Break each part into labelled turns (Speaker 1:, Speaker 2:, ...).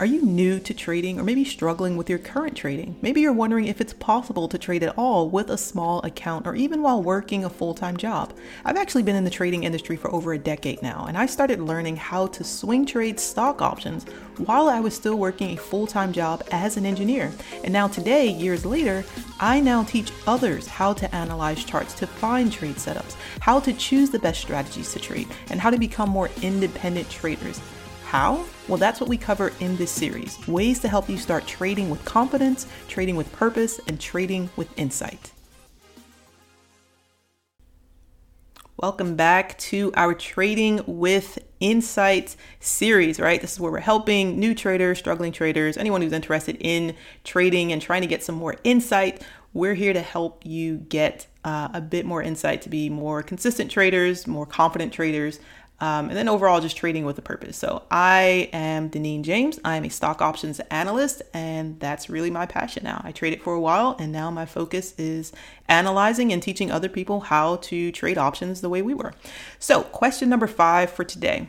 Speaker 1: Are you new to trading or maybe struggling with your current trading? Maybe you're wondering if it's possible to trade at all with a small account or even while working a full time job. I've actually been in the trading industry for over a decade now, and I started learning how to swing trade stock options while I was still working a full time job as an engineer. And now, today, years later, I now teach others how to analyze charts to find trade setups, how to choose the best strategies to trade, and how to become more independent traders. How? Well, that's what we cover in this series ways to help you start trading with confidence, trading with purpose, and trading with insight. Welcome back to our Trading with Insight series, right? This is where we're helping new traders, struggling traders, anyone who's interested in trading and trying to get some more insight. We're here to help you get uh, a bit more insight to be more consistent traders, more confident traders, um, and then overall just trading with a purpose. So I am Deneen James. I'm a stock options analyst, and that's really my passion now. I traded for a while, and now my focus is analyzing and teaching other people how to trade options the way we were. So, question number five for today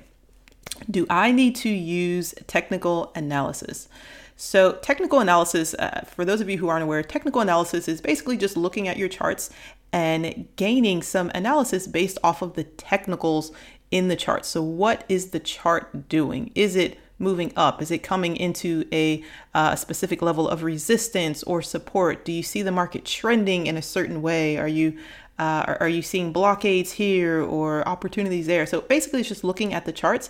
Speaker 1: Do I need to use technical analysis? So, technical analysis, uh, for those of you who aren't aware, technical analysis is basically just looking at your charts and gaining some analysis based off of the technicals in the chart. So, what is the chart doing? Is it moving up? Is it coming into a uh, specific level of resistance or support? Do you see the market trending in a certain way? Are you uh, are, are you seeing blockades here or opportunities there? So basically, it's just looking at the charts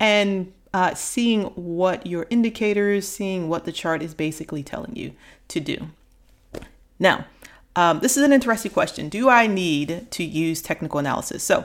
Speaker 1: and uh, seeing what your indicators, seeing what the chart is basically telling you to do. Now, um, this is an interesting question. Do I need to use technical analysis? So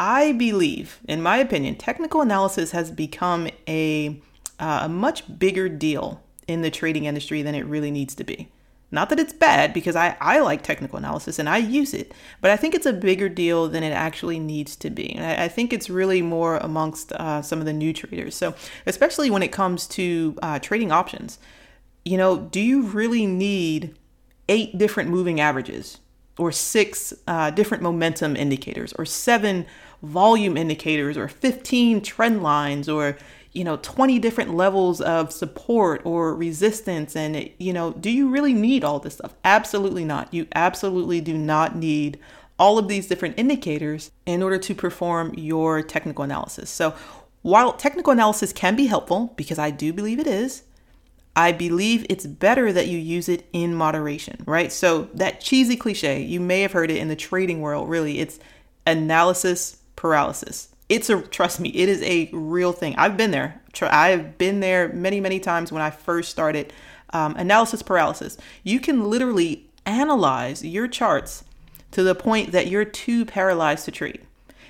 Speaker 1: I believe, in my opinion, technical analysis has become a, uh, a much bigger deal in the trading industry than it really needs to be. Not that it's bad, because I, I like technical analysis and I use it, but I think it's a bigger deal than it actually needs to be. And I, I think it's really more amongst uh, some of the new traders. So, especially when it comes to uh, trading options, you know, do you really need eight different moving averages or six uh, different momentum indicators or seven volume indicators or 15 trend lines or you know 20 different levels of support or resistance. And you know do you really need all this stuff? Absolutely not. You absolutely do not need all of these different indicators in order to perform your technical analysis. So while technical analysis can be helpful because i do believe it is I believe it's better that you use it in moderation, right? So, that cheesy cliche, you may have heard it in the trading world, really, it's analysis paralysis. It's a trust me, it is a real thing. I've been there. I've been there many, many times when I first started. Um, analysis paralysis. You can literally analyze your charts to the point that you're too paralyzed to trade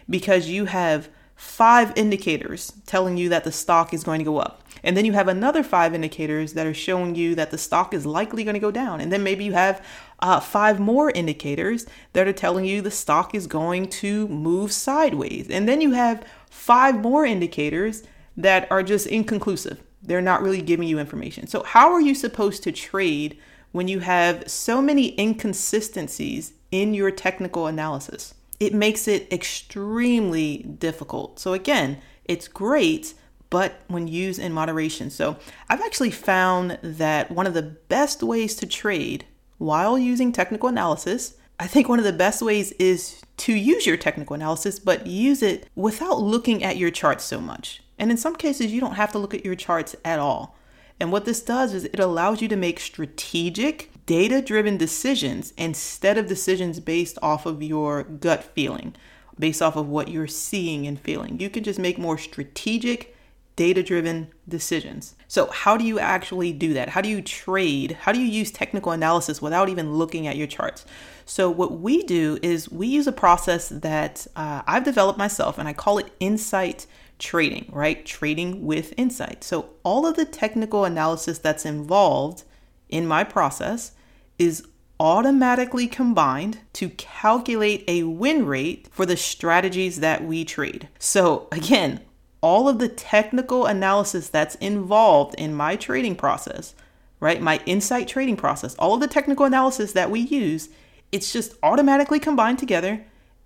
Speaker 1: because you have five indicators telling you that the stock is going to go up. And then you have another five indicators that are showing you that the stock is likely going to go down. And then maybe you have uh, five more indicators that are telling you the stock is going to move sideways. And then you have five more indicators that are just inconclusive. They're not really giving you information. So, how are you supposed to trade when you have so many inconsistencies in your technical analysis? It makes it extremely difficult. So, again, it's great but when used in moderation. So, I've actually found that one of the best ways to trade while using technical analysis, I think one of the best ways is to use your technical analysis, but use it without looking at your charts so much. And in some cases, you don't have to look at your charts at all. And what this does is it allows you to make strategic, data driven decisions instead of decisions based off of your gut feeling, based off of what you're seeing and feeling. You can just make more strategic, data driven decisions. So, how do you actually do that? How do you trade? How do you use technical analysis without even looking at your charts? So, what we do is we use a process that uh, I've developed myself and I call it insight trading, right? Trading with insight. So, all of the technical analysis that's involved in my process is automatically combined to calculate a win rate for the strategies that we trade. So, again, all of the technical analysis that's involved in my trading process, right? My insight trading process, all of the technical analysis that we use, it's just automatically combined together.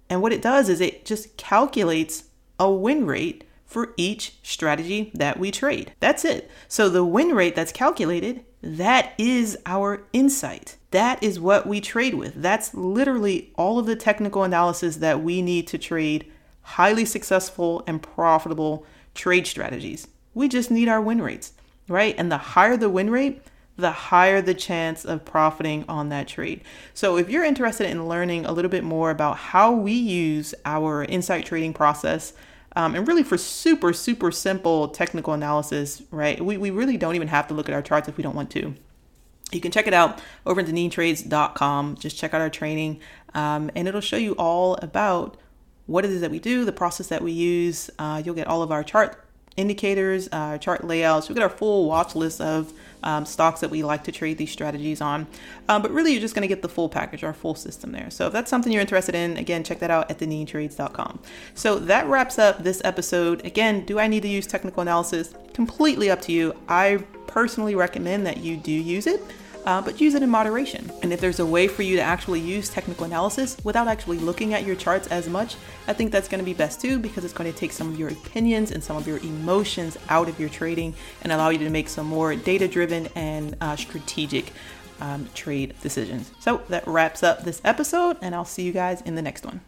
Speaker 1: And what it does is it just calculates a win rate for each strategy that we trade. That's it. So the win rate that's calculated, that is our insight. That is what we trade with. That's literally all of the technical analysis that we need to trade highly successful and profitable trade strategies. We just need our win rates, right? And the higher the win rate, the higher the chance of profiting on that trade. So, if you're interested in learning a little bit more about how we use our insight trading process, um, and really for super, super simple technical analysis, right? We, we really don't even have to look at our charts if we don't want to. You can check it out over at deneentrades.com. Just check out our training, um, and it'll show you all about what it is that we do, the process that we use. Uh, you'll get all of our chart indicators, uh, chart layouts. We've got our full watch list of um, stocks that we like to trade these strategies on. Um, but really, you're just going to get the full package, our full system there. So if that's something you're interested in, again, check that out at deneentrades.com. So that wraps up this episode. Again, do I need to use technical analysis? Completely up to you. I personally recommend that you do use it uh, but use it in moderation. And if there's a way for you to actually use technical analysis without actually looking at your charts as much, I think that's going to be best too because it's going to take some of your opinions and some of your emotions out of your trading and allow you to make some more data driven and uh, strategic um, trade decisions. So that wraps up this episode, and I'll see you guys in the next one.